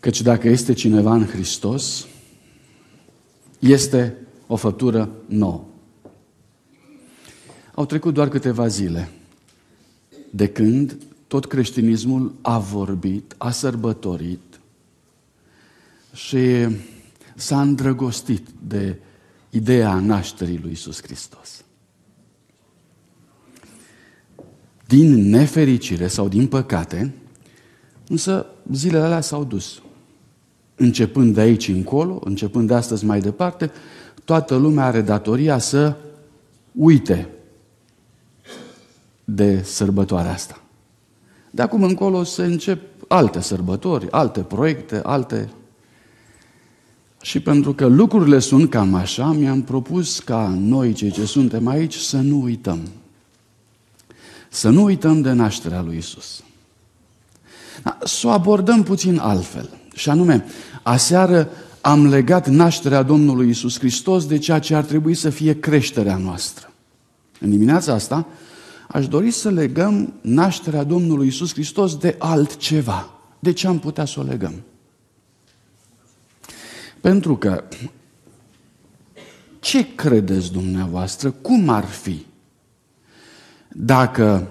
Căci dacă este cineva în Hristos, este o făptură nouă. Au trecut doar câteva zile de când tot creștinismul a vorbit, a sărbătorit și s-a îndrăgostit de ideea nașterii lui Isus Hristos. Din nefericire sau din păcate, însă zilele alea s-au dus. Începând de aici încolo, începând de astăzi mai departe, toată lumea are datoria să uite de sărbătoarea asta. De acum încolo se încep alte sărbători, alte proiecte, alte... Și pentru că lucrurile sunt cam așa, mi-am propus ca noi, cei ce suntem aici, să nu uităm. Să nu uităm de nașterea lui Isus. Da, să o abordăm puțin altfel. Și anume, aseară am legat nașterea Domnului Isus Hristos de ceea ce ar trebui să fie creșterea noastră. În dimineața asta aș dori să legăm nașterea Domnului Isus Hristos de altceva. De ce am putea să o legăm? Pentru că ce credeți dumneavoastră? Cum ar fi dacă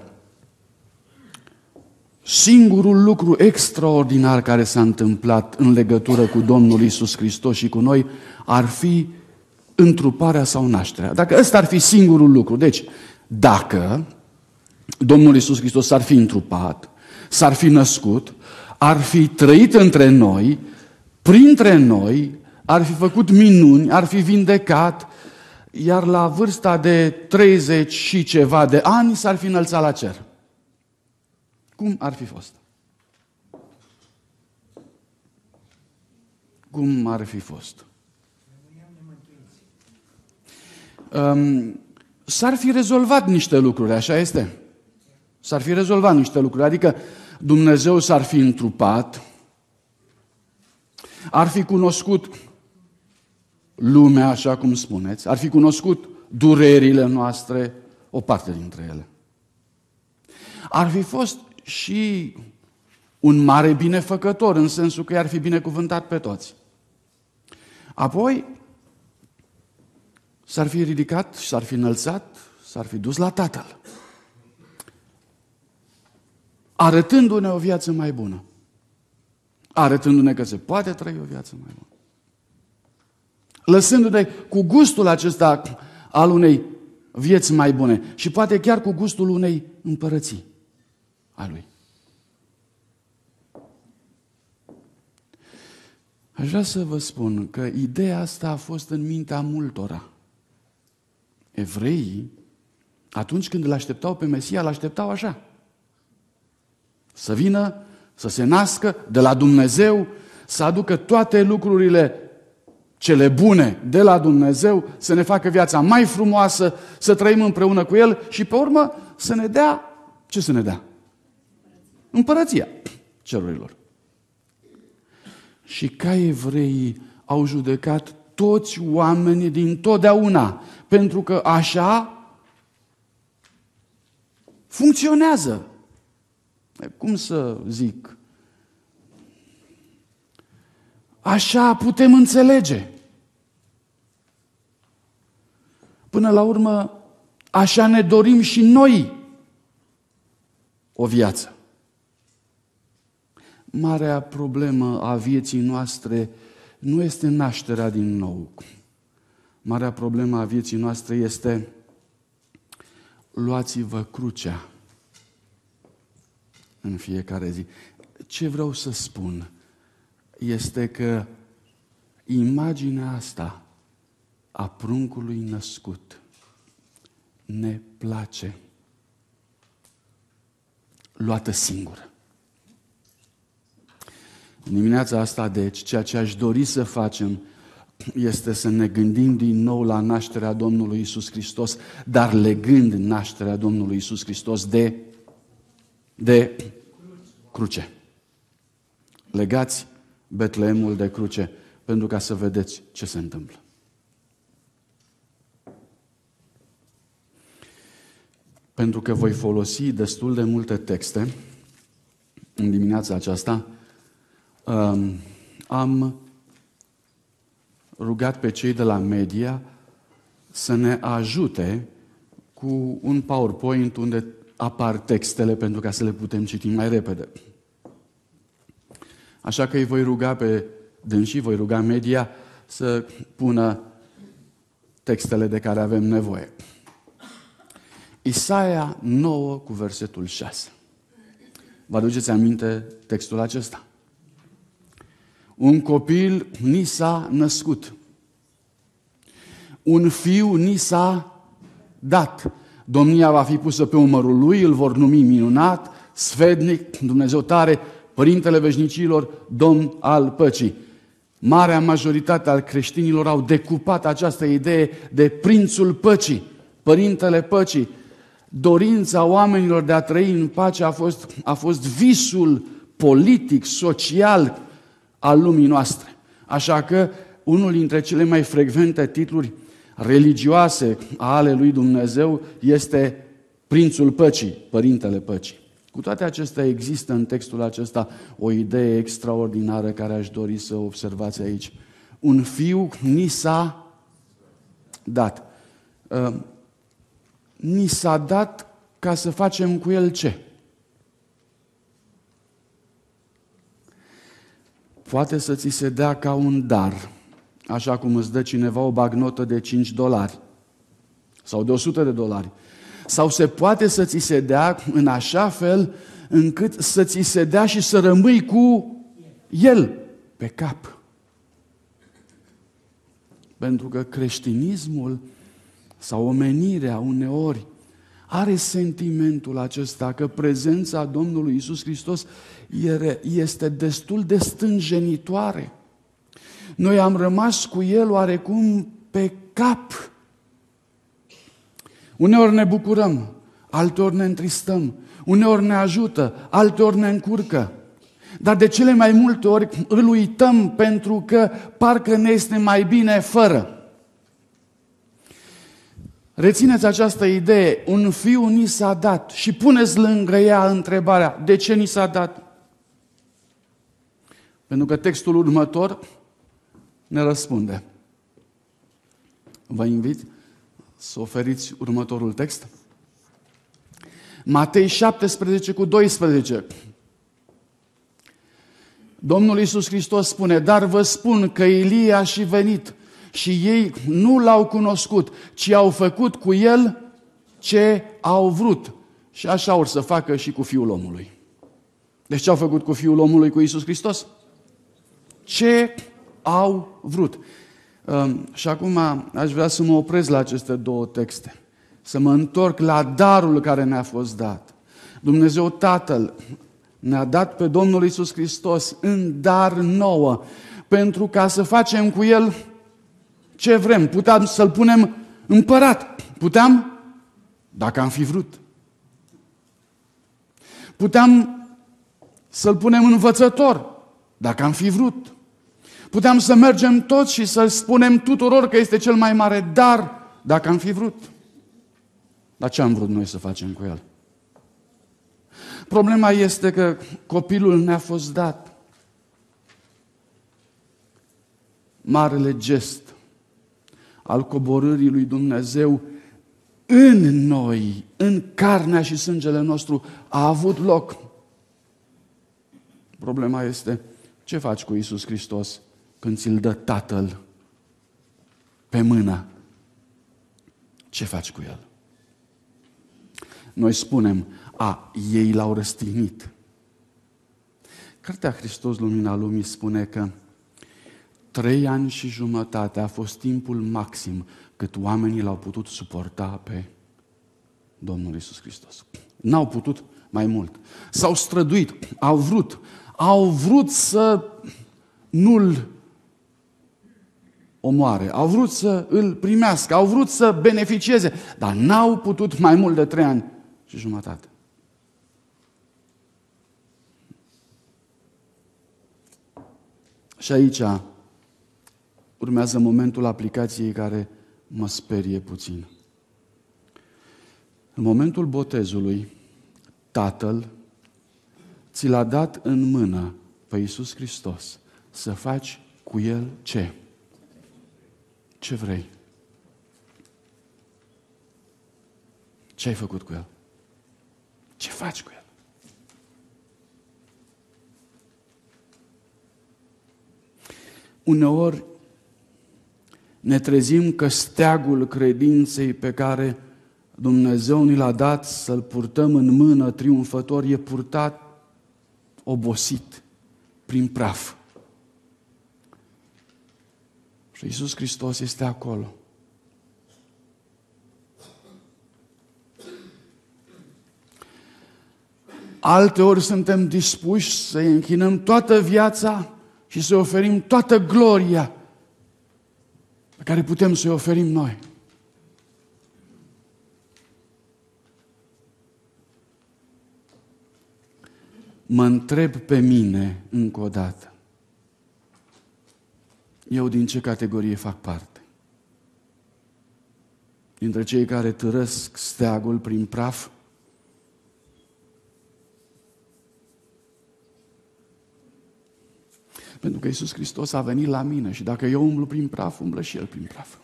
singurul lucru extraordinar care s-a întâmplat în legătură cu Domnul Isus Hristos și cu noi ar fi întruparea sau nașterea. Dacă ăsta ar fi singurul lucru. Deci, dacă Domnul Isus Hristos s-ar fi întrupat, s-ar fi născut, ar fi trăit între noi, printre noi, ar fi făcut minuni, ar fi vindecat, iar la vârsta de 30 și ceva de ani s-ar fi înălțat la cer. Cum ar fi fost? Cum ar fi fost? Um, s-ar fi rezolvat niște lucruri, așa este? S-ar fi rezolvat niște lucruri, adică Dumnezeu s-ar fi întrupat, ar fi cunoscut lumea, așa cum spuneți, ar fi cunoscut durerile noastre, o parte dintre ele. Ar fi fost și un mare binefăcător, în sensul că i-ar fi binecuvântat pe toți. Apoi, s-ar fi ridicat și s-ar fi înălțat, s-ar fi dus la Tatăl. Arătându-ne o viață mai bună. Arătându-ne că se poate trăi o viață mai bună. Lăsându-ne cu gustul acesta al unei vieți mai bune și poate chiar cu gustul unei împărății a lui. Aș vrea să vă spun că ideea asta a fost în mintea multora. Evreii, atunci când îl așteptau pe Mesia, îl așteptau așa. Să vină, să se nască de la Dumnezeu, să aducă toate lucrurile cele bune de la Dumnezeu, să ne facă viața mai frumoasă, să trăim împreună cu El și pe urmă să ne dea, ce să ne dea? Împărăția cerurilor. Și ca evreii au judecat toți oamenii din totdeauna, pentru că așa funcționează. Cum să zic? Așa putem înțelege. Până la urmă, așa ne dorim și noi o viață. Marea problemă a vieții noastre nu este nașterea din nou. Marea problemă a vieții noastre este luați-vă crucea în fiecare zi. Ce vreau să spun este că imaginea asta a pruncului născut ne place luată singură. În dimineața asta, deci, ceea ce aș dori să facem este să ne gândim din nou la nașterea Domnului Isus Hristos, dar legând nașterea Domnului Isus Hristos de, de cruce. Legați Betleemul de cruce pentru ca să vedeți ce se întâmplă. Pentru că voi folosi destul de multe texte în dimineața aceasta, um, am rugat pe cei de la media să ne ajute cu un PowerPoint unde apar textele pentru ca să le putem citi mai repede. Așa că îi voi ruga pe dânsii, voi ruga media să pună textele de care avem nevoie. Isaia 9 cu versetul 6. Vă aduceți aminte textul acesta? Un copil ni s-a născut. Un fiu ni s-a dat. Domnia va fi pusă pe umărul lui, îl vor numi minunat, sfednic, Dumnezeu tare, Părintele Veșnicilor, Domn al păcii. Marea majoritate al creștinilor au decupat această idee de prințul păcii, Părintele păcii. Dorința oamenilor de a trăi în pace a fost, a fost visul politic, social al lumii noastre. Așa că unul dintre cele mai frecvente titluri religioase ale lui Dumnezeu este Prințul Păcii, Părintele Păcii. Cu toate acestea există în textul acesta o idee extraordinară care aș dori să observați aici. Un fiu ni s-a dat. Uh, ni s-a dat ca să facem cu el ce? Poate să ți se dea ca un dar, așa cum îți dă cineva o bagnotă de 5 dolari sau de 100 de dolari. Sau se poate să ți se dea în așa fel încât să ți se dea și să rămâi cu el pe cap. Pentru că creștinismul sau omenirea uneori are sentimentul acesta că prezența Domnului Isus Hristos este destul de stânjenitoare. Noi am rămas cu El oarecum pe cap. Uneori ne bucurăm, alteori ne întristăm, uneori ne ajută, alteori ne încurcă. Dar de cele mai multe ori îl uităm pentru că parcă ne este mai bine fără. Rețineți această idee, un fiu ni s-a dat și puneți lângă ea întrebarea, de ce ni s-a dat? Pentru că textul următor ne răspunde. Vă invit să oferiți următorul text. Matei 17 cu 12. Domnul Iisus Hristos spune, dar vă spun că Ilie a și venit și ei nu l-au cunoscut, ci au făcut cu el ce au vrut. Și așa or să facă și cu Fiul omului. Deci ce au făcut cu Fiul omului, cu Iisus Hristos? Ce au vrut. Um, și acum aș vrea să mă opresc la aceste două texte. Să mă întorc la darul care ne-a fost dat. Dumnezeu Tatăl ne-a dat pe Domnul Isus Hristos în dar nouă, pentru ca să facem cu El ce vrem. Puteam să-L punem împărat. Puteam, dacă am fi vrut. Puteam să-L punem învățător, dacă am fi vrut. Puteam să mergem toți și să spunem tuturor că este cel mai mare dar, dacă am fi vrut. Dar ce am vrut noi să facem cu el? Problema este că copilul ne-a fost dat. Marele gest al coborârii lui Dumnezeu în noi, în carnea și sângele nostru, a avut loc. Problema este ce faci cu Isus Hristos când ți-l dă Tatăl pe mână? Ce faci cu el? Noi spunem, a, ei l-au răstignit. Cartea Hristos Lumina Lumii spune că trei ani și jumătate a fost timpul maxim cât oamenii l-au putut suporta pe Domnul Isus Hristos. N-au putut mai mult. S-au străduit, au vrut, au vrut să nu-l omoare, au vrut să îl primească, au vrut să beneficieze, dar n-au putut mai mult de trei ani și jumătate. Și aici urmează momentul aplicației care mă sperie puțin. În momentul botezului, Tatăl ți l-a dat în mână pe Iisus Hristos, să faci cu el ce? Ce vrei? Ce ai făcut cu el? Ce faci cu el? Uneori ne trezim că steagul credinței pe care Dumnezeu ni l-a dat să-l purtăm în mână triumfător e purtat obosit prin praf. Și Iisus Hristos este acolo. Alte ori suntem dispuși să închinăm toată viața și să oferim toată gloria pe care putem să-i oferim noi. Mă întreb pe mine încă o dată. Eu din ce categorie fac parte? Dintre cei care târăsc steagul prin praf? Pentru că Iisus Hristos a venit la mine și dacă eu umblu prin praf, umblă și El prin praf.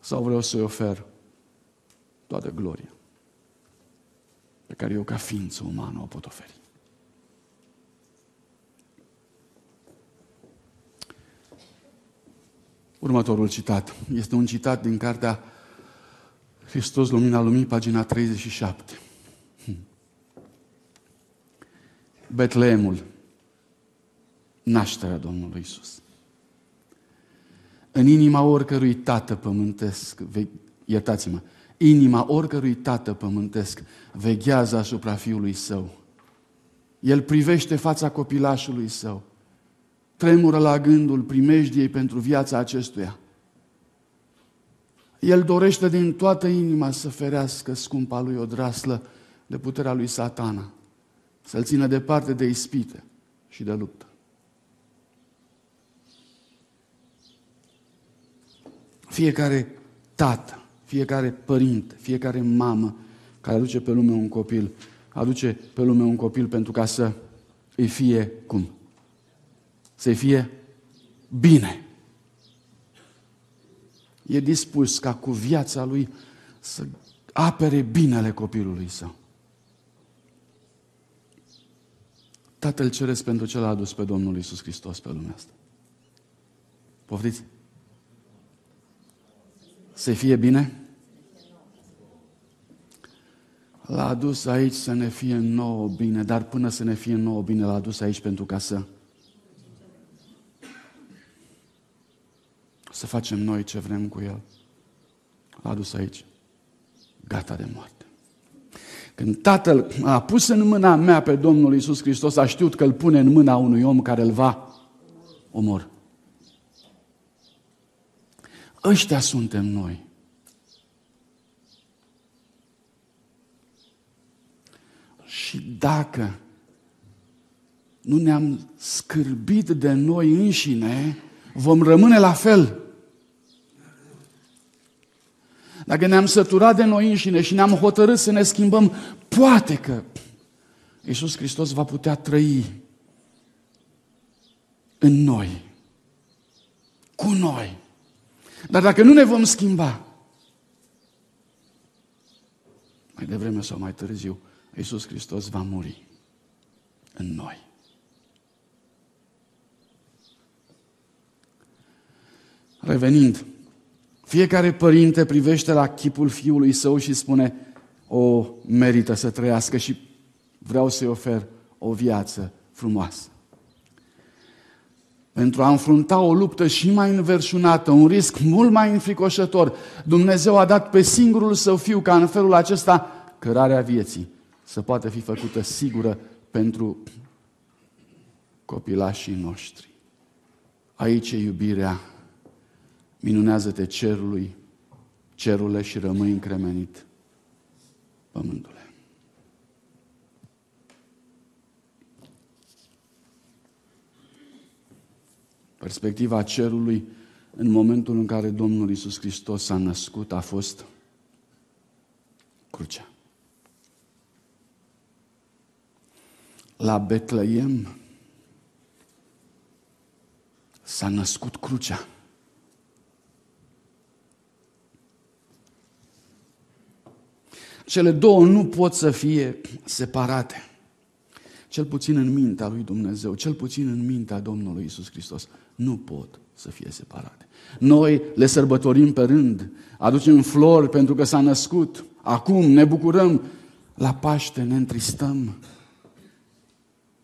Sau vreau să-i ofer toată gloria pe care eu ca ființă umană o pot oferi. Următorul citat este un citat din cartea Hristos, Lumina Lumii, pagina 37. Betleemul nașterea Domnului Isus. În inima oricărui tată pământesc, iertați-mă, inima oricărui tată pământesc veghează asupra fiului său. El privește fața copilașului său, tremură la gândul primejdiei pentru viața acestuia. El dorește din toată inima să ferească scumpa lui odraslă de puterea lui satana, să-l țină departe de ispite și de luptă. Fiecare tată, fiecare părinte, fiecare mamă care aduce pe lume un copil, aduce pe lume un copil pentru ca să îi fie cum? Să-i fie bine. E dispus ca cu viața lui să apere binele copilului său. Tatăl Ceresc pentru ce l-a adus pe Domnul Isus Hristos pe lumea asta. Poftiți? să fie bine? L-a adus aici să ne fie nouă bine, dar până să ne fie nouă bine, l-a adus aici pentru ca să să facem noi ce vrem cu El. L-a adus aici, gata de moarte. Când Tatăl a pus în mâna mea pe Domnul Isus Hristos, a știut că îl pune în mâna unui om care îl va omor. Ăștia suntem noi. Și dacă nu ne-am scârbit de noi înșine, vom rămâne la fel. Dacă ne-am săturat de noi înșine și ne-am hotărât să ne schimbăm, poate că Iisus Hristos va putea trăi în noi, cu noi. Dar dacă nu ne vom schimba, mai devreme sau mai târziu, Iisus Hristos va muri în noi. Revenind, fiecare părinte privește la chipul fiului său și spune, o, merită să trăiască și vreau să-i ofer o viață frumoasă pentru a înfrunta o luptă și mai înverșunată, un risc mult mai înfricoșător, Dumnezeu a dat pe singurul său fiu ca în felul acesta cărarea vieții să poată fi făcută sigură pentru copilașii noștri. Aici e iubirea. Minunează-te cerului, cerule și rămâi încremenit pământule. Perspectiva cerului în momentul în care Domnul Isus Hristos s-a născut a fost crucea. La Betleem s-a născut crucea. Cele două nu pot să fie separate. Cel puțin în mintea lui Dumnezeu, cel puțin în mintea Domnului Isus Hristos, nu pot să fie separate. Noi le sărbătorim pe rând, aducem flori pentru că s-a născut, acum ne bucurăm, la Paște ne întristăm.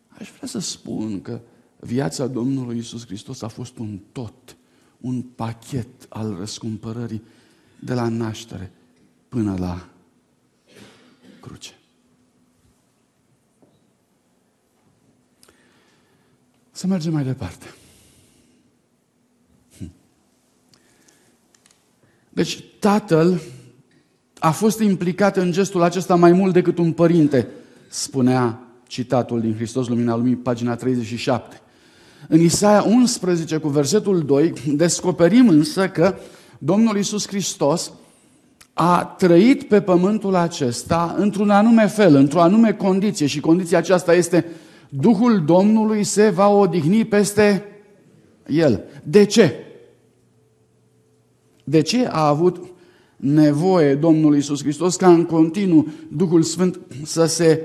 Aș vrea să spun că viața Domnului Isus Hristos a fost un tot, un pachet al răscumpărării de la naștere până la cruce. Să mergem mai departe. Hm. Deci tatăl a fost implicat în gestul acesta mai mult decât un părinte, spunea citatul din Hristos Lumina Lumii, pagina 37. În Isaia 11, cu versetul 2, descoperim însă că Domnul Isus Hristos a trăit pe pământul acesta într-un anume fel, într-o anume condiție și condiția aceasta este Duhul Domnului se va odihni peste el. De ce? De ce a avut nevoie Domnul Isus Hristos ca în continuu Duhul Sfânt să se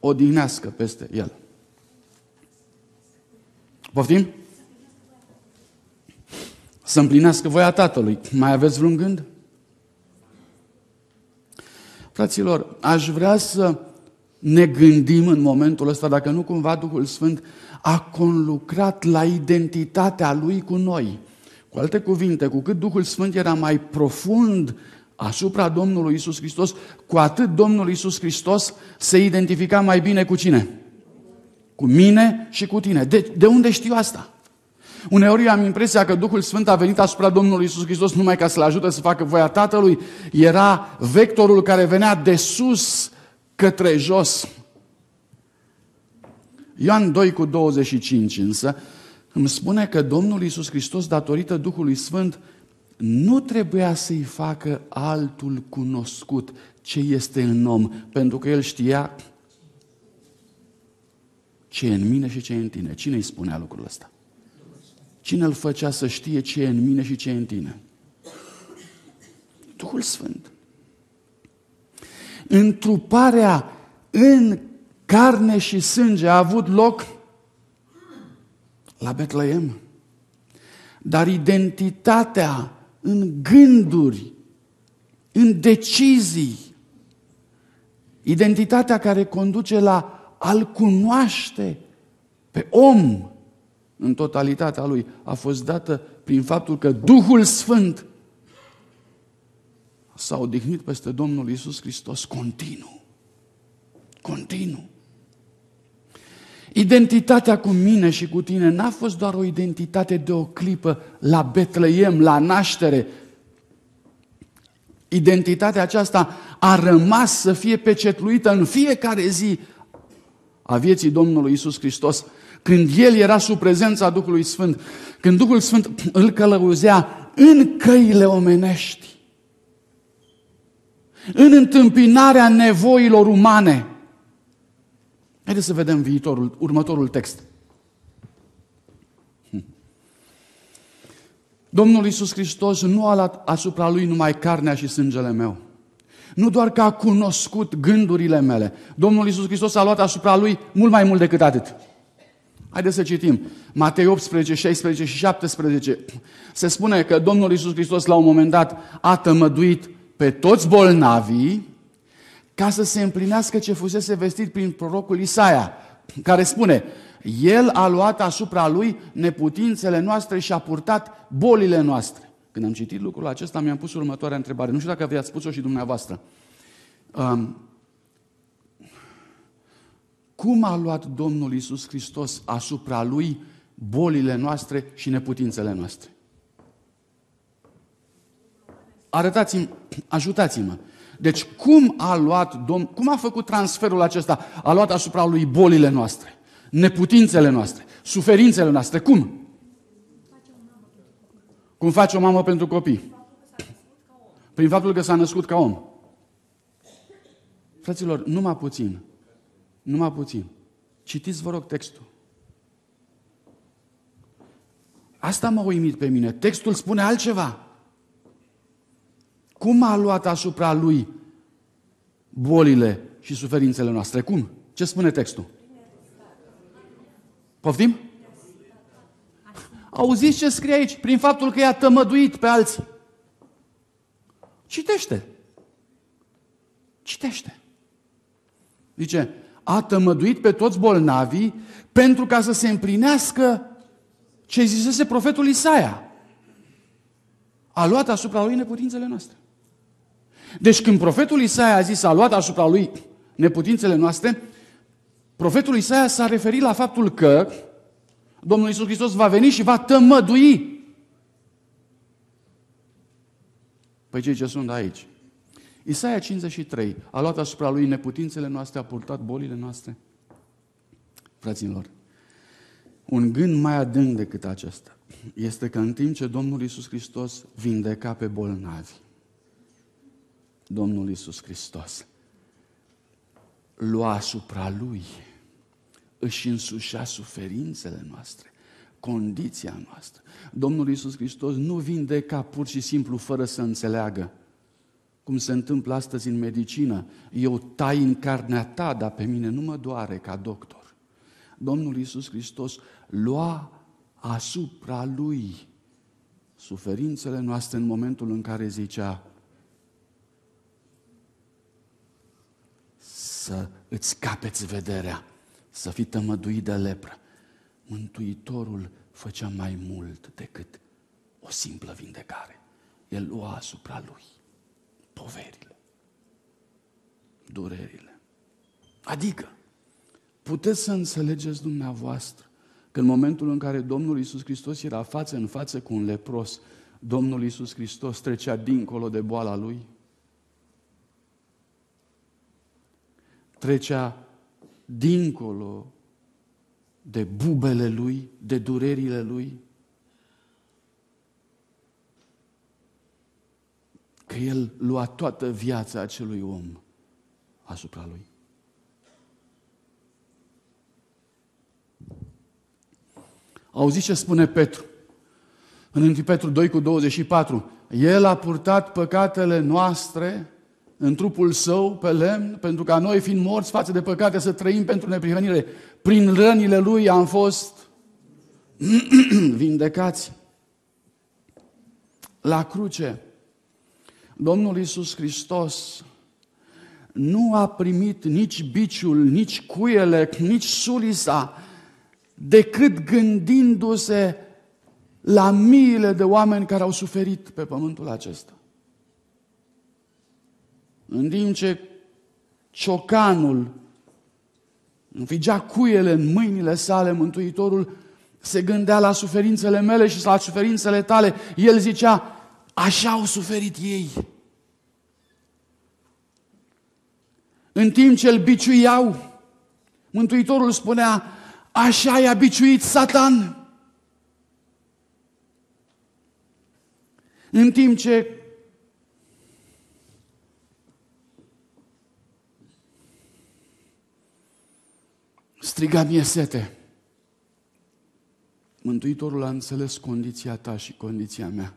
odihnească peste el? Poftim? Să împlinească voia Tatălui. Mai aveți vreun gând? Fraților, aș vrea să ne gândim în momentul ăsta dacă nu cumva Duhul Sfânt a conlucrat la identitatea Lui cu noi. Cu alte cuvinte, cu cât Duhul Sfânt era mai profund asupra Domnului Isus Hristos, cu atât Domnul Isus Hristos se identifica mai bine cu cine? Cu mine și cu tine. De, de unde știu asta? Uneori am impresia că Duhul Sfânt a venit asupra Domnului Isus Hristos numai ca să-L ajute să facă voia Tatălui. Era vectorul care venea de sus către jos. Ioan 2 cu 25 însă îmi spune că Domnul Isus Hristos, datorită Duhului Sfânt, nu trebuia să-i facă altul cunoscut ce este în om, pentru că el știa ce e în mine și ce e în tine. Cine îi spunea lucrul ăsta? Cine îl făcea să știe ce e în mine și ce e în tine? Duhul Sfânt. Întruparea în carne și sânge a avut loc la Betleem. Dar identitatea în gânduri, în decizii, identitatea care conduce la a-L cunoaște pe om în totalitatea lui a fost dată prin faptul că Duhul Sfânt s-a odihnit peste Domnul Isus Hristos continuu. Continuu. Identitatea cu mine și cu tine n-a fost doar o identitate de o clipă la Betleem, la naștere. Identitatea aceasta a rămas să fie pecetluită în fiecare zi a vieții Domnului Isus Hristos, când El era sub prezența Duhului Sfânt, când Duhul Sfânt îl călăuzea în căile omenești, în întâmpinarea nevoilor umane. Haideți să vedem viitorul, următorul text. Domnul Iisus Hristos nu a luat asupra Lui numai carnea și sângele meu. Nu doar că a cunoscut gândurile mele. Domnul Iisus Hristos a luat asupra Lui mult mai mult decât atât. Haideți să citim. Matei 18, 16 și 17. Se spune că Domnul Iisus Hristos la un moment dat a tămăduit pe toți bolnavii ca să se împlinească ce fusese vestit prin prorocul Isaia, care spune, El a luat asupra Lui neputințele noastre și a purtat bolile noastre. Când am citit lucrul acesta, mi-am pus următoarea întrebare. Nu știu dacă vi-ați spus-o și dumneavoastră. Um, cum a luat Domnul Isus Hristos asupra Lui bolile noastre și neputințele noastre? Arătați-mi, ajutați-mă. Deci cum a luat Domn, cum a făcut transferul acesta? A luat asupra lui bolile noastre, neputințele noastre, suferințele noastre. Cum? Cum face o mamă pentru copii? Prin faptul că s-a născut ca om. Fraților, numai puțin. Numai puțin. Citiți, vă rog, textul. Asta m-a uimit pe mine. Textul spune altceva. Cum a luat asupra lui bolile și suferințele noastre? Cum? Ce spune textul? Poftim? Auziți ce scrie aici? Prin faptul că i-a tămăduit pe alții. Citește. Citește. Zice, a tămăduit pe toți bolnavii pentru ca să se împlinească ce zisese profetul Isaia. A luat asupra lui neputințele noastre. Deci când profetul Isaia a zis a luat asupra lui neputințele noastre, profetul Isaia s-a referit la faptul că Domnul Isus Hristos va veni și va tămădui Păi cei ce sunt aici. Isaia 53 a luat asupra lui neputințele noastre, a purtat bolile noastre. Fraților, un gând mai adânc decât acesta este că în timp ce Domnul Isus Hristos vindeca pe bolnavi, Domnul Isus Hristos lua asupra lui, își însușea suferințele noastre, condiția noastră. Domnul Isus Hristos nu vindeca pur și simplu fără să înțeleagă, cum se întâmplă astăzi în medicină. Eu tai în carnea ta, dar pe mine nu mă doare ca doctor. Domnul Isus Hristos lua asupra lui suferințele noastre în momentul în care zicea să îți capeți vederea, să fii tămăduit de lepră. Mântuitorul făcea mai mult decât o simplă vindecare. El lua asupra lui poverile, durerile. Adică, puteți să înțelegeți dumneavoastră că în momentul în care Domnul Isus Hristos era față în față cu un lepros, Domnul Isus Hristos trecea dincolo de boala lui? Trecea dincolo de bubele lui, de durerile lui? Că el lua toată viața acelui om asupra lui. Auziți ce spune Petru? În 1 Petru 2 cu 24. El a purtat păcatele noastre în trupul său pe lemn, pentru ca noi, fiind morți față de păcate, să trăim pentru neprihănire. Prin rănile lui am fost vindecați. La cruce, Domnul Iisus Hristos nu a primit nici biciul, nici cuiele, nici sulisa, decât gândindu-se la miile de oameni care au suferit pe pământul acesta. În timp ce ciocanul înfigea cuiele în mâinile sale, Mântuitorul se gândea la suferințele mele și la suferințele tale. El zicea, așa au suferit ei. În timp ce îl biciuiau, Mântuitorul spunea, așa i-a biciuit Satan. În timp ce striga mie sete. Mântuitorul a înțeles condiția ta și condiția mea.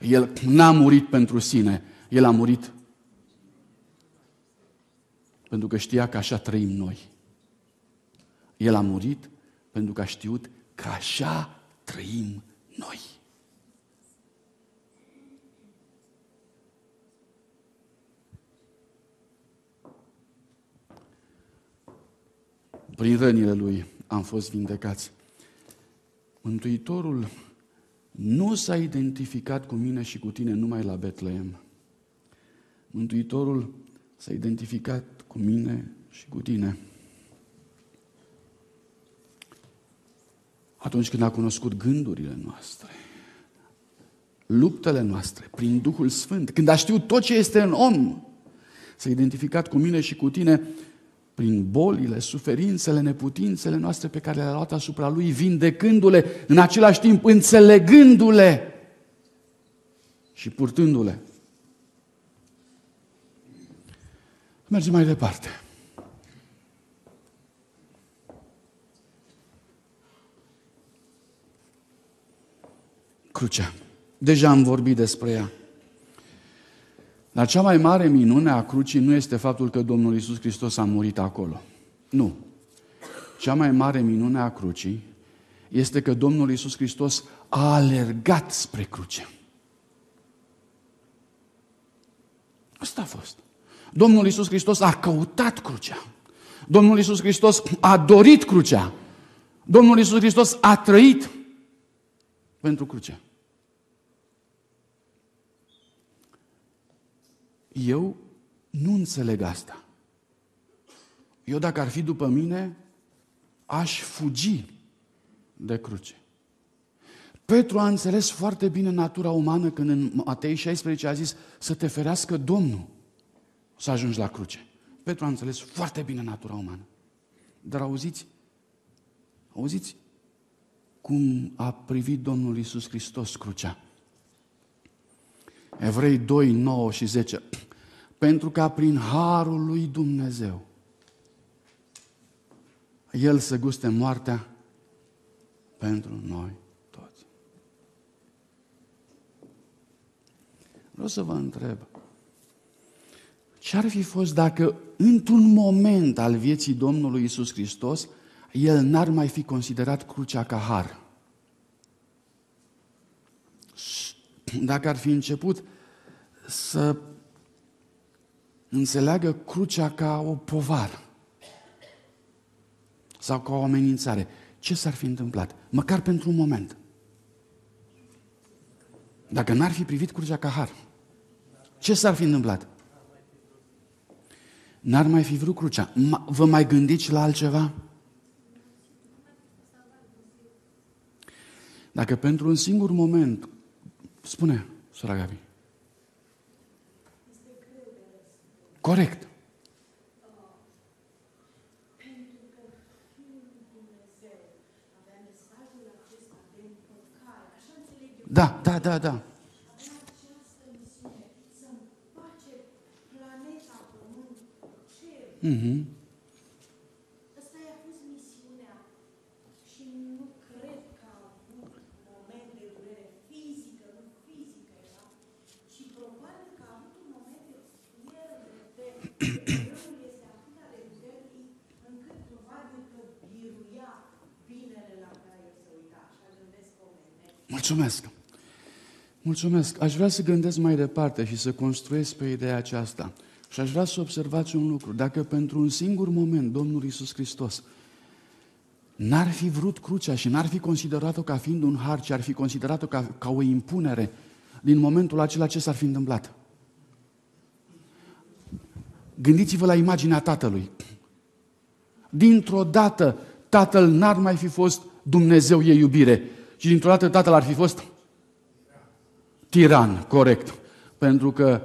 El n-a murit pentru sine, El a murit pentru că știa că așa trăim noi. El a murit pentru că a știut că așa trăim noi. Prin rănile lui am fost vindecați. Mântuitorul nu s-a identificat cu mine și cu tine numai la Betleem. Mântuitorul s-a identificat cu mine și cu tine. Atunci când a cunoscut gândurile noastre, luptele noastre, prin Duhul Sfânt, când a știut tot ce este în om, s-a identificat cu mine și cu tine prin bolile, suferințele, neputințele noastre pe care le-a luat asupra Lui, vindecându-le, în același timp înțelegându-le și purtându-le. Mergem mai departe. crucea. Deja am vorbit despre ea. Dar cea mai mare minune a crucii nu este faptul că Domnul Isus Hristos a murit acolo. Nu. Cea mai mare minune a crucii este că Domnul Isus Hristos a alergat spre cruce. Asta a fost. Domnul Isus Hristos a căutat crucea. Domnul Isus Hristos a dorit crucea. Domnul Isus Hristos a trăit pentru cruce. Eu nu înțeleg asta. Eu dacă ar fi după mine, aș fugi de cruce. Petru a înțeles foarte bine natura umană când în Matei 16 a zis să te ferească Domnul să ajungi la cruce. Petru a înțeles foarte bine natura umană. Dar auziți, auziți cum a privit Domnul Isus Hristos crucea. Evrei 2, 9 și 10. Pentru ca prin harul lui Dumnezeu El să guste moartea pentru noi toți. Vreau să vă întreb, ce ar fi fost dacă într-un moment al vieții Domnului Isus Hristos, El n-ar mai fi considerat crucea ca har? Dacă ar fi început să înțeleagă crucea ca o povară sau ca o amenințare, ce s-ar fi întâmplat? Măcar pentru un moment. Dacă n-ar fi privit crucea ca har, ce s-ar fi întâmplat? N-ar mai fi vrut crucea. Vă mai gândiți la altceva? Dacă pentru un singur moment, spune, sora Gabi. Corect. Da, da, da, da. Mm-hmm. Asta a fost misiunea și nu cred că a avut moment de durere fizică, nu fizică era, ci probabil că a avut un moment de pierdere de răul este atât de puternic încât probabil că biruia binele la care se uita. Așa gândesc oamenii. Mulțumesc! Mulțumesc. Aș vrea să gândesc mai departe și să construiesc pe ideea aceasta. Și aș vrea să observați un lucru. Dacă pentru un singur moment Domnul Isus Hristos n-ar fi vrut crucea și n-ar fi considerat-o ca fiind un har, ci ar fi considerat-o ca, ca o impunere, din momentul acela ce s-ar fi întâmplat? Gândiți-vă la imaginea tatălui. Dintr-o dată, tatăl n-ar mai fi fost Dumnezeu e iubire, ci dintr-o dată tatăl ar fi fost tiran, corect. Pentru că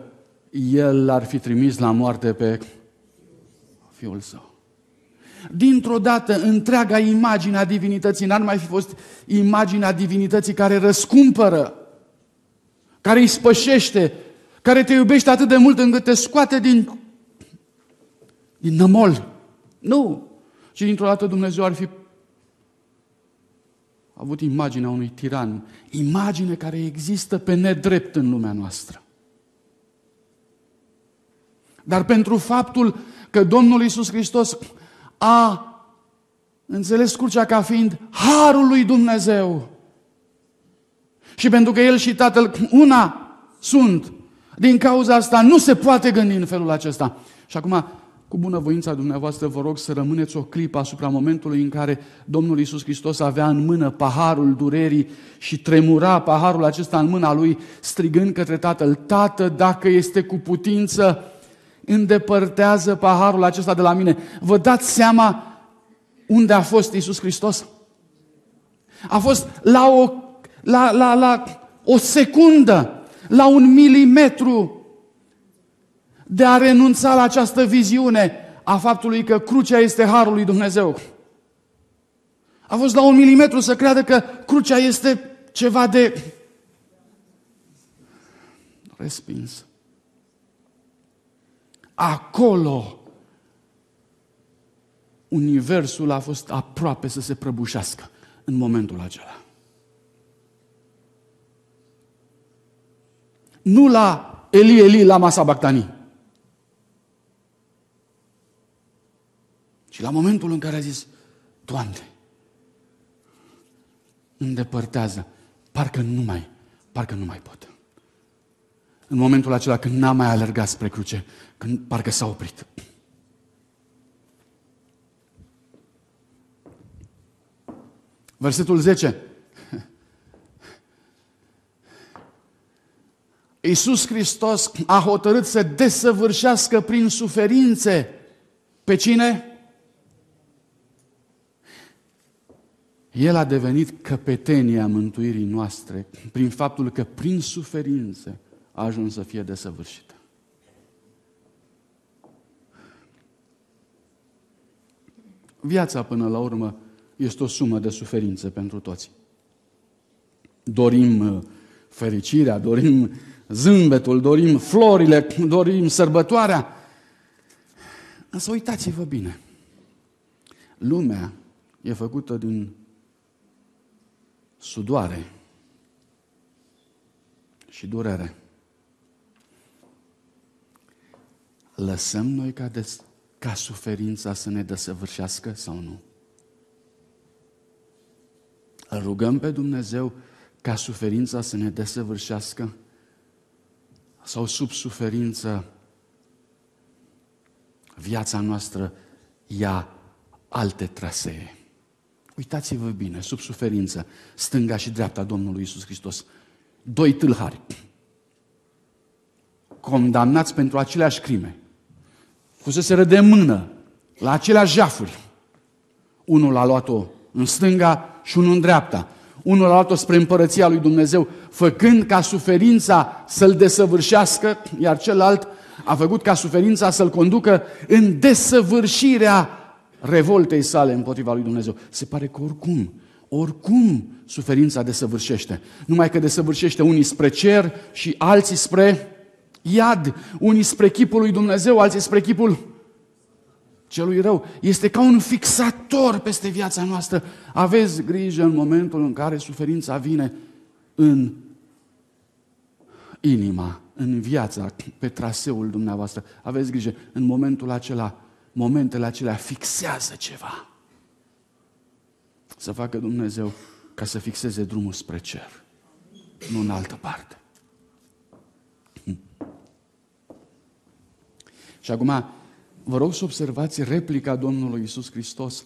el ar fi trimis la moarte pe fiul său. Dintr-o dată, întreaga imagine a divinității n-ar mai fi fost imaginea divinității care răscumpără, care îi spășește, care te iubește atât de mult încât te scoate din, din nămol. Nu! Și dintr-o dată Dumnezeu ar fi avut imaginea unui tiran, imagine care există pe nedrept în lumea noastră. Dar pentru faptul că Domnul Isus Hristos a înțeles crucea ca fiind harul lui Dumnezeu. Și pentru că El și Tatăl una sunt, din cauza asta nu se poate gândi în felul acesta. Și acum cu bunăvoința dumneavoastră vă rog să rămâneți o clipă asupra momentului în care Domnul Isus Hristos avea în mână paharul durerii și tremura paharul acesta în mâna lui, strigând către Tatăl, Tată, dacă este cu putință, îndepărtează paharul acesta de la mine. Vă dați seama unde a fost Isus Hristos? A fost la o, la, la, la o secundă, la un milimetru de a renunța la această viziune a faptului că crucea este harul lui Dumnezeu. A fost la un milimetru să creadă că crucea este ceva de respins. Acolo universul a fost aproape să se prăbușească în momentul acela. nu la Eli, Eli, la masa Bactanii. Și la momentul în care a zis, Doamne, îndepărtează, parcă nu mai, parcă nu mai pot. În momentul acela când n-a mai alergat spre cruce, când parcă s-a oprit. Versetul 10. Iisus Hristos a hotărât să desăvârșească prin suferințe pe cine? El a devenit căpetenia mântuirii noastre prin faptul că prin suferințe a ajuns să fie desăvârșită. Viața, până la urmă, este o sumă de suferințe pentru toți. Dorim uh, fericirea, dorim zâmbetul, dorim florile, dorim sărbătoarea. Însă uitați-vă bine. Lumea e făcută din sudoare și durere. Lăsăm noi ca, des, ca suferința să ne desăvârșească sau nu? Îl rugăm pe Dumnezeu ca suferința să ne desăvârșească? Sau sub suferință viața noastră ia alte trasee? Uitați-vă bine, sub suferință, stânga și dreapta Domnului Isus Hristos. Doi tâlhari, condamnați pentru aceleași crime, fuseseră de mână la aceleași jafuri. Unul a luat-o în stânga și unul în dreapta. Unul a luat-o spre împărăția lui Dumnezeu, făcând ca suferința să-l desăvârșească, iar celălalt a făcut ca suferința să-l conducă în desăvârșirea revoltei sale împotriva lui Dumnezeu. Se pare că oricum, oricum suferința desăvârșește. Numai că desăvârșește unii spre cer și alții spre iad, unii spre chipul lui Dumnezeu, alții spre chipul celui rău. Este ca un fixator peste viața noastră. Aveți grijă în momentul în care suferința vine în inima, în viața, pe traseul dumneavoastră. Aveți grijă, în momentul acela, momentele acelea fixează ceva. Să facă Dumnezeu ca să fixeze drumul spre cer, nu în altă parte. Și acum, vă rog să observați replica Domnului Isus Hristos.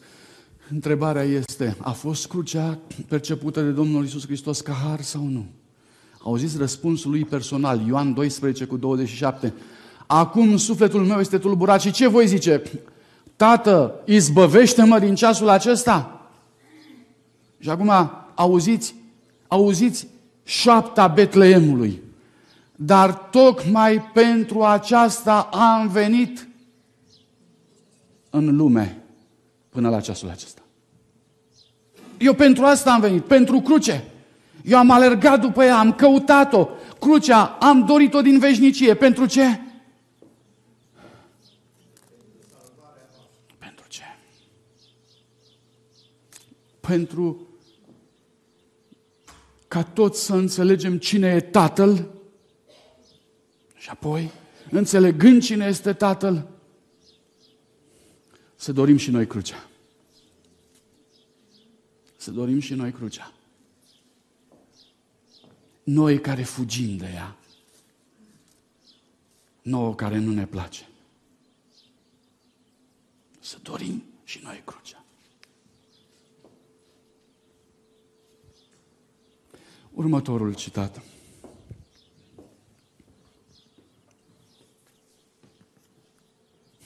Întrebarea este, a fost crucea percepută de Domnul Isus Hristos ca har sau nu? Auziți răspunsul lui personal, Ioan 12 cu 27. Acum sufletul meu este tulburat și ce voi zice? Tată, izbăvește-mă din ceasul acesta? Și acum auziți, auziți șapta Betleemului. Dar tocmai pentru aceasta am venit în lume până la ceasul acesta. Eu pentru asta am venit, pentru cruce. Eu am alergat după ea, am căutat-o. Crucea, am dorit-o din veșnicie. Pentru ce? Pentru ce? Pentru ca toți să înțelegem cine e Tatăl și apoi, înțelegând cine este Tatăl, să dorim și noi crucea. Să dorim și noi crucea. Noi care fugim de ea. Nouă care nu ne place. Să dorim și noi crucea. Următorul citat.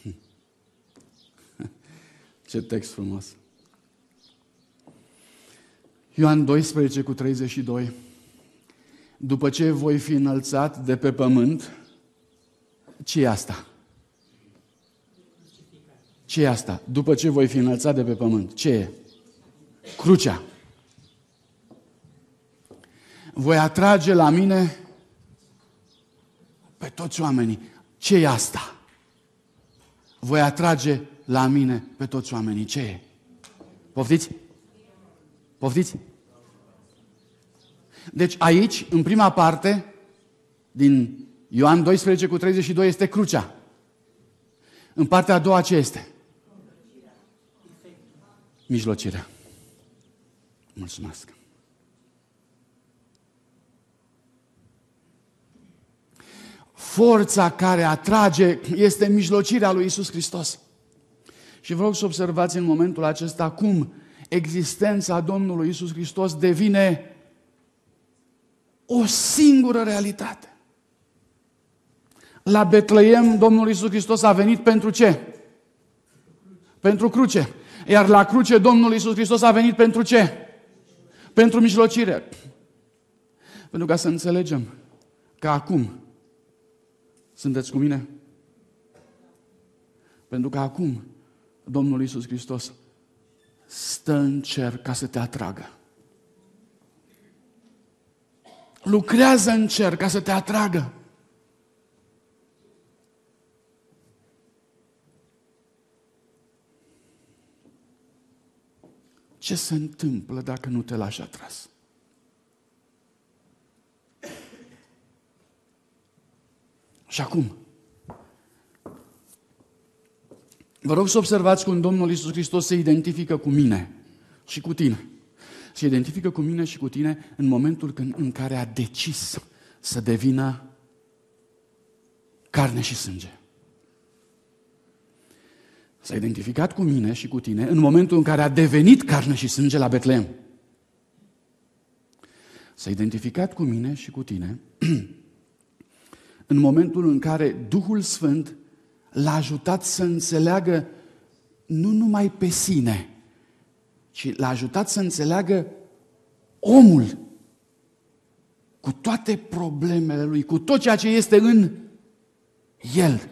Ce text frumos! Ioan 12 cu 32. După ce voi fi înălțat de pe pământ, ce e asta? ce e asta? După ce voi fi înălțat de pe pământ, ce e? Crucea. Voi atrage la mine pe toți oamenii. ce e asta? Voi atrage la mine pe toți oamenii. Ce e? Poftiți? Poftiți? Deci aici, în prima parte, din Ioan 12 cu 32 este crucea. În partea a doua ce este? Mijlocirea. Mulțumesc. Forța care atrage este mijlocirea lui Isus Hristos. Și vreau să observați în momentul acesta cum existența Domnului Isus Hristos devine o singură realitate. La Betleem, Domnul Isus Hristos a venit pentru ce? Pentru cruce. Iar la cruce, Domnul Isus Hristos a venit pentru ce? Pentru mijlocire. Pentru ca să înțelegem că acum sunteți cu mine? Pentru că acum Domnul Isus Hristos stă în cer ca să te atragă. Lucrează în cer ca să te atragă. Ce se întâmplă dacă nu te lași atras? Și acum, vă rog să observați cum Domnul Isus Hristos se identifică cu mine și cu tine. Se identifică cu mine și cu tine în momentul când, în care a decis să devină carne și sânge. S-a identificat cu mine și cu tine în momentul în care a devenit carne și sânge la Betleem. S-a identificat cu mine și cu tine în momentul în care Duhul Sfânt l-a ajutat să înțeleagă nu numai pe sine, ci l-a ajutat să înțeleagă omul cu toate problemele lui, cu tot ceea ce este în el.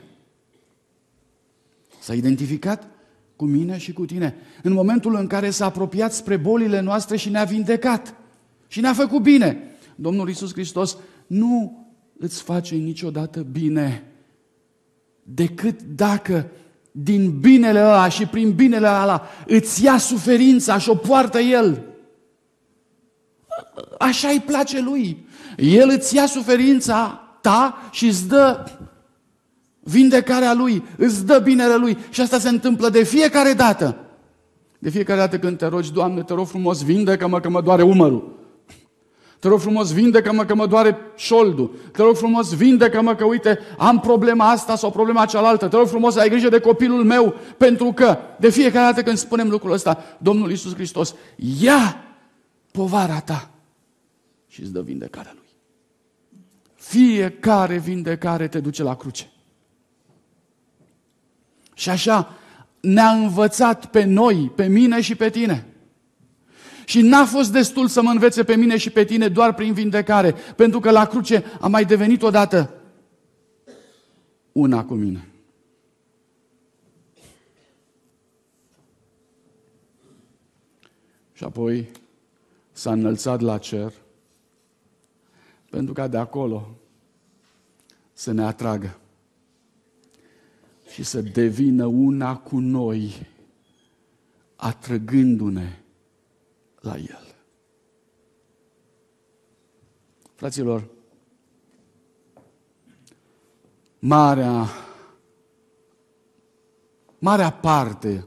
S-a identificat cu mine și cu tine. În momentul în care s-a apropiat spre bolile noastre și ne-a vindecat și ne-a făcut bine. Domnul Isus Hristos nu îți face niciodată bine decât dacă din binele ăla și prin binele ăla îți ia suferința și o poartă El. Așa îi place Lui. El îți ia suferința ta și îți dă vindecarea Lui, îți dă binele Lui. Și asta se întâmplă de fiecare dată. De fiecare dată când te rogi, Doamne, te rog frumos, vindecă-mă că mă doare umărul. Te rog frumos, vindecă-mă că mă doare șoldul. Te rog frumos, vindecă-mă că, uite, am problema asta sau problema cealaltă. Te rog frumos, ai grijă de copilul meu, pentru că de fiecare dată când spunem lucrul ăsta, Domnul Iisus Hristos, ia povara ta și îți dă vindecarea Lui. Fiecare vindecare te duce la cruce. Și așa ne-a învățat pe noi, pe mine și pe tine. Și n-a fost destul să mă învețe pe mine și pe tine doar prin vindecare, pentru că la cruce a mai devenit odată una cu mine. Și apoi s-a înălțat la cer pentru ca de acolo să ne atragă și să devină una cu noi, atrăgându-ne la El. Fraților, marea, marea parte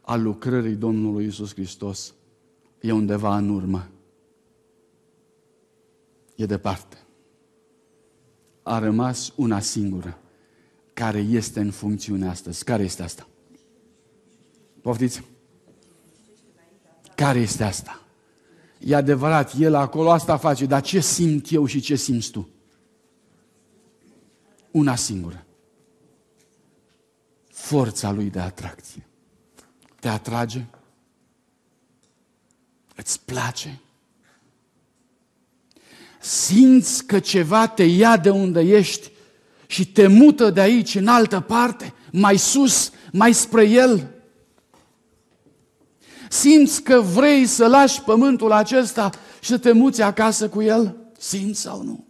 a lucrării Domnului Isus Hristos e undeva în urmă. E departe. A rămas una singură care este în funcțiune astăzi. Care este asta? Poftiți? Care este asta? E adevărat, el acolo asta face, dar ce simt eu și ce simți tu? Una singură. Forța lui de atracție. Te atrage? Îți place? Simți că ceva te ia de unde ești și te mută de aici în altă parte, mai sus, mai spre El? Simți că vrei să lași pământul acesta și să te muți acasă cu el? Simți sau nu?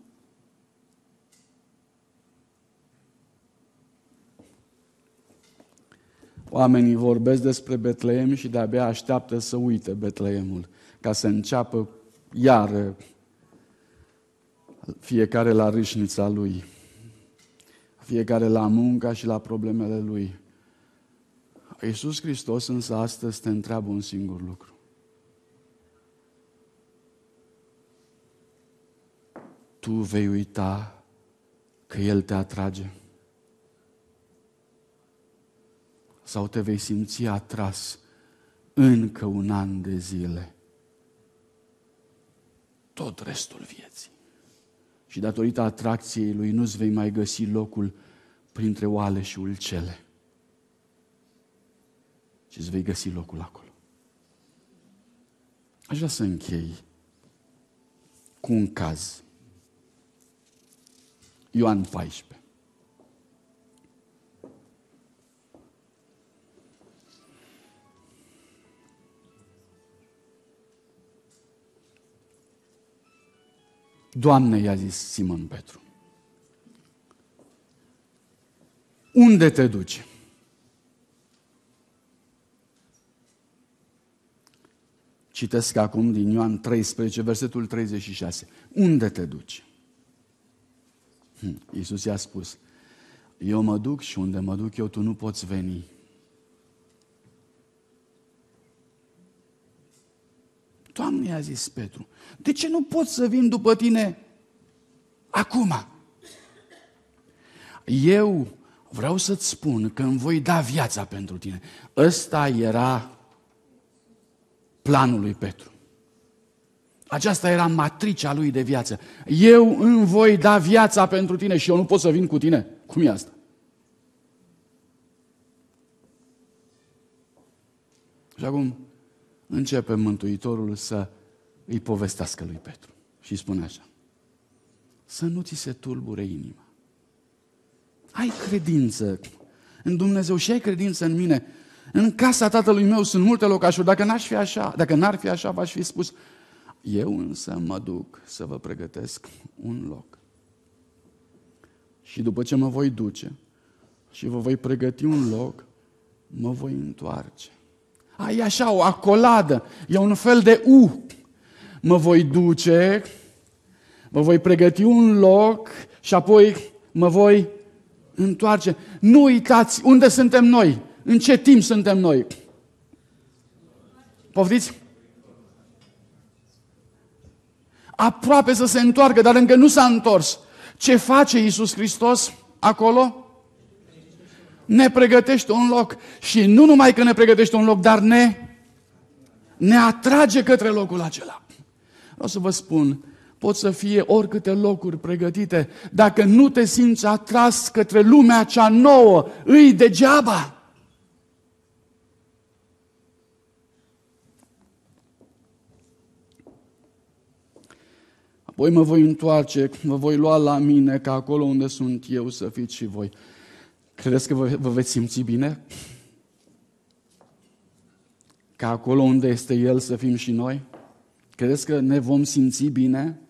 Oamenii vorbesc despre Betleem și de-abia așteaptă să uite Betleemul, ca să înceapă iar fiecare la râșnița lui, fiecare la munca și la problemele lui. Iisus Hristos însă astăzi te întreabă un singur lucru. Tu vei uita că El te atrage? Sau te vei simți atras încă un an de zile? Tot restul vieții. Și datorită atracției Lui nu-ți vei mai găsi locul printre oale și ulcele și îți vei găsi locul acolo. Aș vrea să închei cu un caz. Ioan 14. Doamne, i-a zis Simon Petru, unde te duci? Citesc acum din Ioan 13, versetul 36. Unde te duci? Hm, Iisus i-a spus, eu mă duc și unde mă duc eu, tu nu poți veni. Doamne, i-a zis Petru, de ce nu pot să vin după tine acum? Eu vreau să-ți spun că îmi voi da viața pentru tine. Ăsta era planul lui Petru. Aceasta era matricea lui de viață. Eu îmi voi da viața pentru tine și eu nu pot să vin cu tine. Cum e asta? Și acum începe Mântuitorul să îi povestească lui Petru. Și spune așa. Să nu ți se tulbure inima. Ai credință în Dumnezeu și ai credință în mine. În casa tatălui meu sunt multe locașuri. Dacă n-aș fi așa, dacă n-ar fi așa, v-aș fi spus, eu însă mă duc să vă pregătesc un loc. Și după ce mă voi duce și vă voi pregăti un loc, mă voi întoarce. Ai așa o acoladă, e un fel de U. Mă voi duce, mă voi pregăti un loc și apoi mă voi întoarce. Nu uitați unde suntem noi. În ce timp suntem noi? Poftiți? Aproape să se întoarcă, dar încă nu s-a întors. Ce face Iisus Hristos acolo? Ne pregătește un loc. Și nu numai că ne pregătește un loc, dar ne, ne atrage către locul acela. Vreau să vă spun, pot să fie oricâte locuri pregătite, dacă nu te simți atras către lumea cea nouă, îi degeaba. Apoi mă voi întoarce, mă voi lua la mine, ca acolo unde sunt eu să fiți și voi. Credeți că vă, vă veți simți bine? Ca acolo unde este El să fim și noi? Credeți că ne vom simți bine?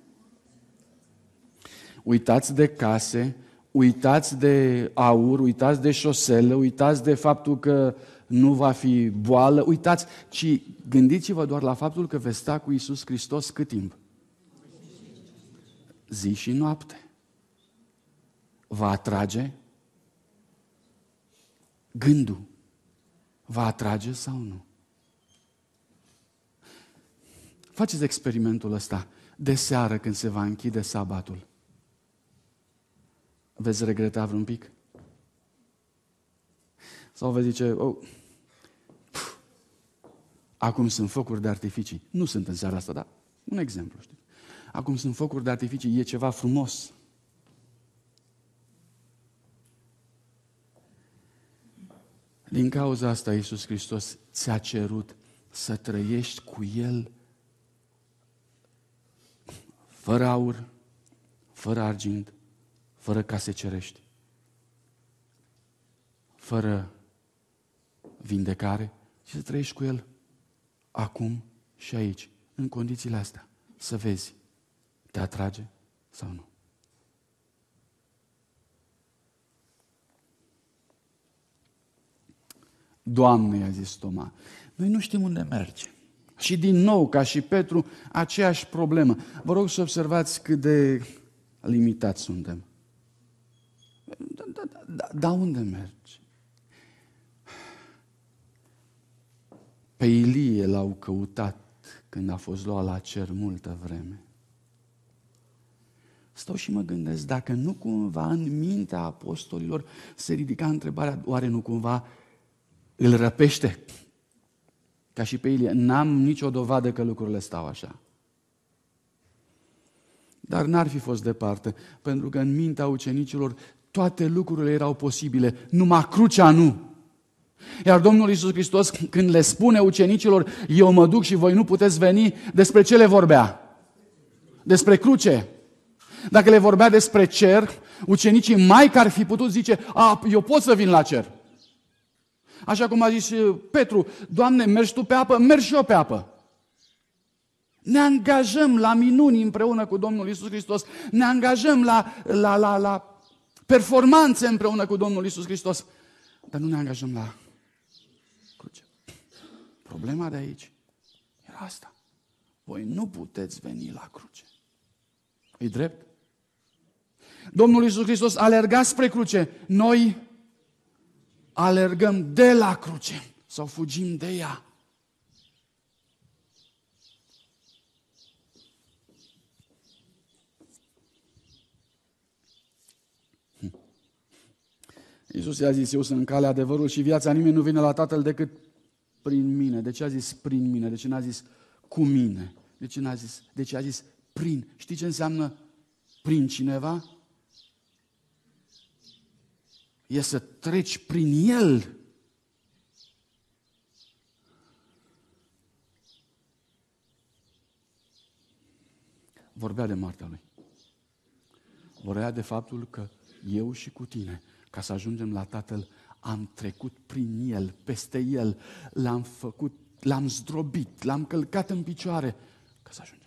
Uitați de case, uitați de aur, uitați de șosele, uitați de faptul că nu va fi boală, uitați, ci gândiți-vă doar la faptul că veți sta cu Isus Hristos cât timp? Zi și noapte. Va atrage gândul. Va atrage sau nu? Faceți experimentul ăsta de seară când se va închide sabatul. Veți regreta vreun pic? Sau veți zice, oh, pf, acum sunt focuri de artificii. Nu sunt în seara asta, dar un exemplu, știi? Acum sunt focuri de artificii, e ceva frumos. Din cauza asta, Iisus Hristos ți-a cerut să trăiești cu El fără aur, fără argint, fără case cerești, fără vindecare, și să trăiești cu El acum și aici, în condițiile astea, să vezi te atrage sau nu? Doamne, i-a zis Toma, noi nu știm unde merge. Și din nou, ca și Petru, aceeași problemă. Vă rog să observați cât de limitați suntem. Da, da, da, da, da unde mergi? Pe Ilie l-au căutat când a fost luat la cer multă vreme. Stau și mă gândesc dacă nu cumva în mintea apostolilor se ridica întrebarea, oare nu cumva îl răpește? Ca și pe Ilie, n-am nicio dovadă că lucrurile stau așa. Dar n-ar fi fost departe, pentru că în mintea ucenicilor toate lucrurile erau posibile, numai crucea nu. Iar Domnul Iisus Hristos, când le spune ucenicilor, eu mă duc și voi nu puteți veni, despre ce le vorbea? Despre cruce. Dacă le vorbea despre cer, ucenicii mai că ar fi putut zice, a, eu pot să vin la cer. Așa cum a zis uh, Petru, Doamne, mergi Tu pe apă, mergi și eu pe apă. Ne angajăm la minuni împreună cu Domnul Isus Hristos, ne angajăm la, la, la, la performanțe împreună cu Domnul Isus Hristos, dar nu ne angajăm la cruce. Problema de aici era asta. Voi nu puteți veni la cruce. E drept? Domnul Iisus Hristos alerga spre cruce. Noi alergăm de la cruce sau fugim de ea. Hm. Iisus i-a zis, eu sunt calea, adevărul și viața, nimeni nu vine la Tatăl decât prin mine. De ce a zis prin mine? De ce n-a zis cu mine? De ce n-a zis? De ce a zis prin? Știi ce înseamnă prin cineva? E să treci prin el. Vorbea de moartea lui. Vorbea de faptul că eu și cu tine, ca să ajungem la Tatăl, am trecut prin el, peste el, l-am făcut, l-am zdrobit, l-am călcat în picioare, ca să ajungem.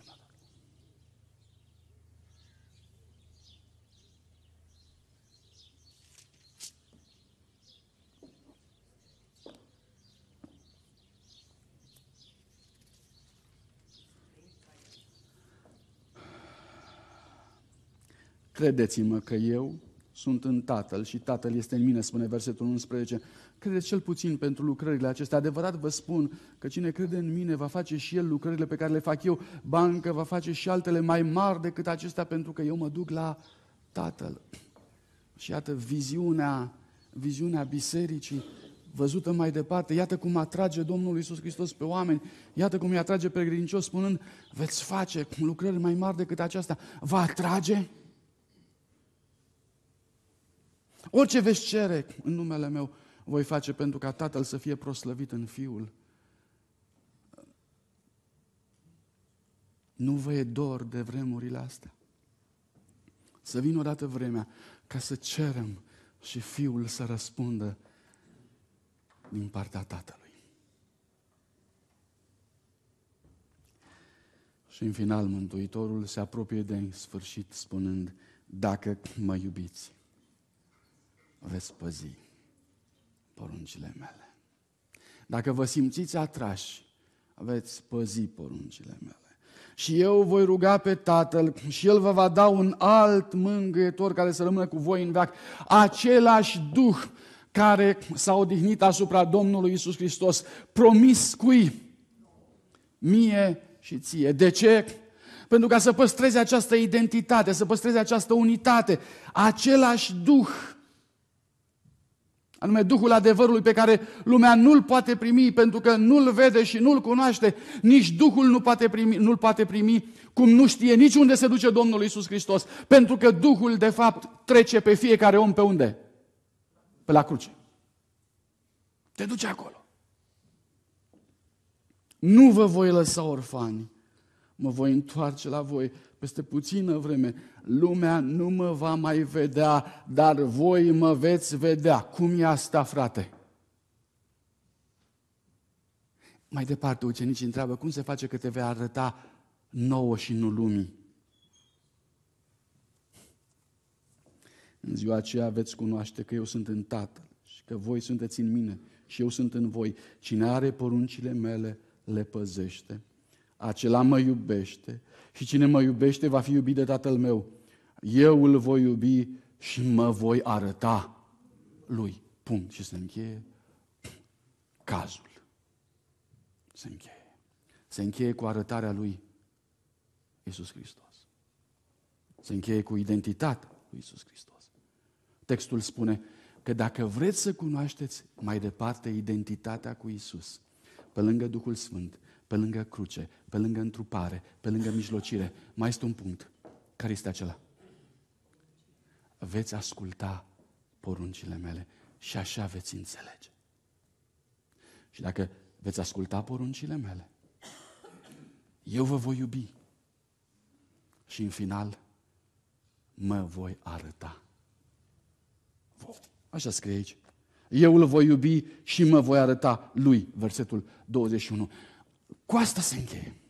Credeți-mă că eu sunt în Tatăl și Tatăl este în mine, spune versetul 11. Credeți cel puțin pentru lucrările acestea. Adevărat vă spun că cine crede în mine va face și el lucrările pe care le fac eu. Bancă va face și altele mai mari decât acestea pentru că eu mă duc la Tatăl. Și iată viziunea, viziunea bisericii văzută mai departe. Iată cum atrage Domnul Iisus Hristos pe oameni. Iată cum îi atrage pe credincios spunând, veți face lucrări mai mari decât aceasta. Va atrage? Orice veți cere în numele meu, voi face pentru ca Tatăl să fie proslăvit în Fiul. Nu vă e dor de vremurile astea. Să vină odată vremea ca să cerem și Fiul să răspundă din partea Tatălui. Și în final Mântuitorul se apropie de sfârșit spunând, dacă mă iubiți, veți păzi poruncile mele. Dacă vă simțiți atrași, veți păzi poruncile mele. Și eu voi ruga pe Tatăl și El vă va da un alt mângâietor care să rămână cu voi în veac. Același Duh care s-a odihnit asupra Domnului Isus Hristos, promis cui? Mie și ție. De ce? Pentru ca să păstreze această identitate, să păstreze această unitate, același Duh anume Duhul adevărului pe care lumea nu-l poate primi pentru că nu-l vede și nu-l cunoaște, nici Duhul nu poate primi, nu-l poate primi, cum nu știe nici unde se duce Domnul Isus Hristos, pentru că Duhul de fapt trece pe fiecare om pe unde? Pe la cruce. Te duce acolo. Nu vă voi lăsa orfani, mă voi întoarce la voi peste puțină vreme, lumea nu mă va mai vedea, dar voi mă veți vedea. Cum e asta, frate? Mai departe, ucenicii întreabă, cum se face că te vei arăta nouă și nu lumii? În ziua aceea veți cunoaște că eu sunt în Tatăl și că voi sunteți în mine și eu sunt în voi. Cine are poruncile mele, le păzește acela mă iubește și cine mă iubește va fi iubit de Tatăl meu. Eu îl voi iubi și mă voi arăta lui. Punct. Și se încheie cazul. Se încheie. Se încheie cu arătarea lui Isus Hristos. Se încheie cu identitatea lui Isus Hristos. Textul spune că dacă vreți să cunoașteți mai departe identitatea cu Isus, pe lângă Duhul Sfânt, pe lângă cruce, pe lângă întrupare, pe lângă mijlocire, mai este un punct. Care este acela? Veți asculta poruncile mele și așa veți înțelege. Și dacă veți asculta poruncile mele, eu vă voi iubi și în final mă voi arăta. Așa scrie aici. Eu îl voi iubi și mă voi arăta lui, versetul 21. Cu asta se încheie.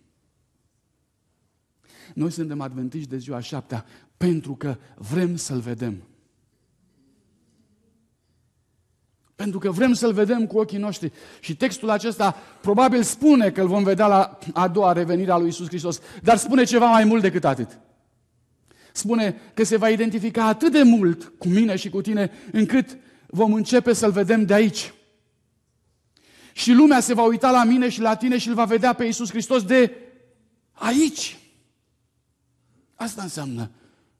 Noi suntem adventiști de ziua șaptea pentru că vrem să-L vedem. Pentru că vrem să-L vedem cu ochii noștri. Și textul acesta probabil spune că îl vom vedea la a doua revenire a lui Isus Hristos, dar spune ceva mai mult decât atât. Spune că se va identifica atât de mult cu mine și cu tine, încât vom începe să-L vedem de aici. Și lumea se va uita la mine și la tine și îl va vedea pe Iisus Hristos de aici. Asta înseamnă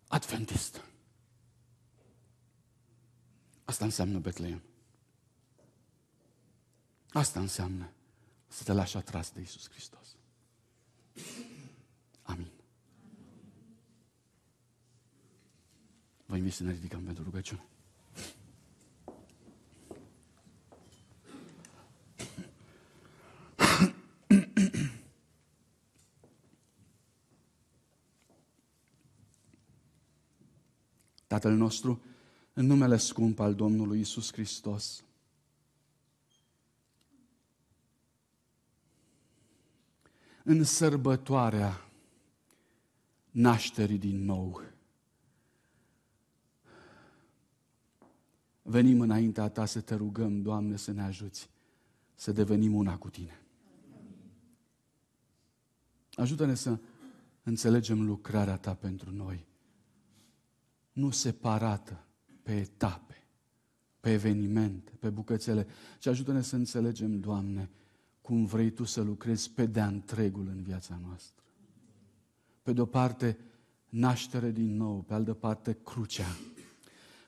adventist. Asta înseamnă Betleem. Asta înseamnă să te lași atras de Iisus Hristos. Amin. Vă invit să ne ridicăm pentru rugăciune. Tatăl nostru, în numele scump al Domnului Isus Hristos, în sărbătoarea nașterii din nou, venim înaintea Ta să te rugăm, Doamne, să ne ajuți să devenim una cu Tine. Ajută-ne să înțelegem lucrarea Ta pentru noi nu separată, pe etape, pe evenimente, pe bucățele, ci ajută-ne să înțelegem, Doamne, cum vrei Tu să lucrezi pe de-a întregul în viața noastră. Pe de-o parte, naștere din nou, pe altă parte, crucea.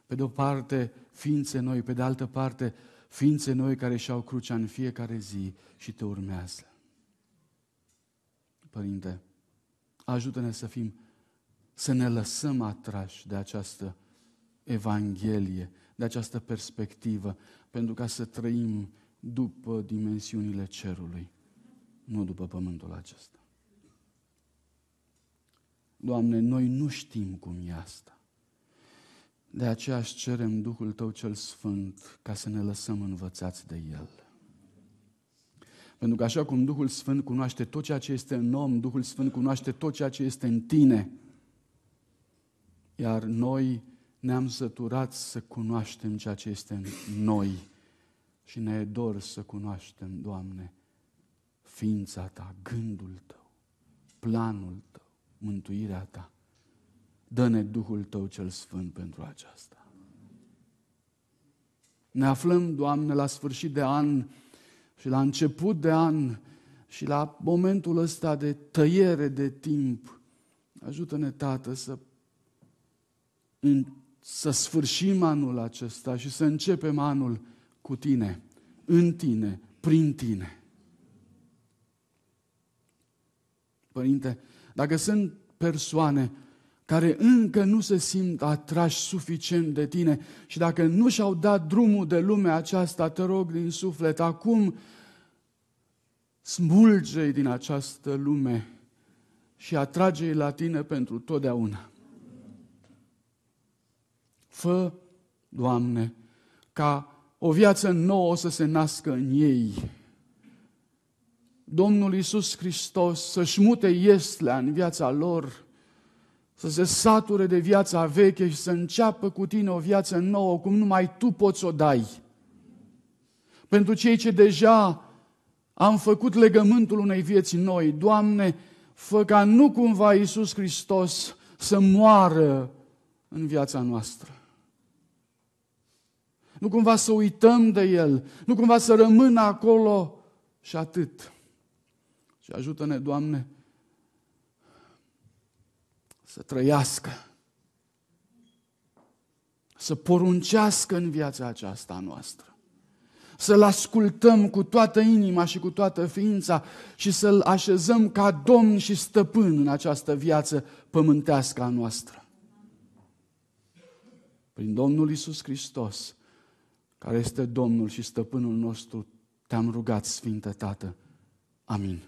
Pe de-o parte, ființe noi, pe de altă parte, ființe noi care și-au crucea în fiecare zi și Te urmează. Părinte, ajută-ne să fim să ne lăsăm atrași de această Evanghelie, de această perspectivă, pentru ca să trăim după dimensiunile cerului, nu după pământul acesta. Doamne, noi nu știm cum e asta. De aceea își cerem Duhul Tău cel Sfânt ca să ne lăsăm învățați de El. Pentru că așa cum Duhul Sfânt cunoaște tot ceea ce este în om, Duhul Sfânt cunoaște tot ceea ce este în tine, iar noi ne-am săturat să cunoaștem ceea ce este în noi și ne e dor să cunoaștem, Doamne, ființa Ta, gândul Tău, planul Tău, mântuirea Ta. Dă-ne Duhul Tău cel Sfânt pentru aceasta. Ne aflăm, Doamne, la sfârșit de an și la început de an și la momentul ăsta de tăiere de timp. Ajută-ne, Tată, să în, să sfârșim anul acesta și să începem anul cu tine, în tine, prin tine. Părinte, dacă sunt persoane care încă nu se simt atrași suficient de tine și dacă nu și-au dat drumul de lumea aceasta, te rog din suflet, acum smulge-i din această lume și atrage-i la tine pentru totdeauna. Fă, Doamne, ca o viață nouă să se nască în ei. Domnul Iisus Hristos să-și mute iestlea în viața lor, să se sature de viața veche și să înceapă cu tine o viață nouă, cum numai tu poți o dai. Pentru cei ce deja am făcut legământul unei vieți noi, Doamne, fă ca nu cumva Iisus Hristos să moară în viața noastră. Nu cumva să uităm de El, nu cumva să rămână acolo și atât. Și ajută-ne, Doamne, să trăiască, să poruncească în viața aceasta a noastră. Să-L ascultăm cu toată inima și cu toată ființa și să-L așezăm ca Domn și Stăpân în această viață pământească a noastră. Prin Domnul Isus Hristos, care este Domnul și Stăpânul nostru, te-am rugat, Sfinte Tată. Amin.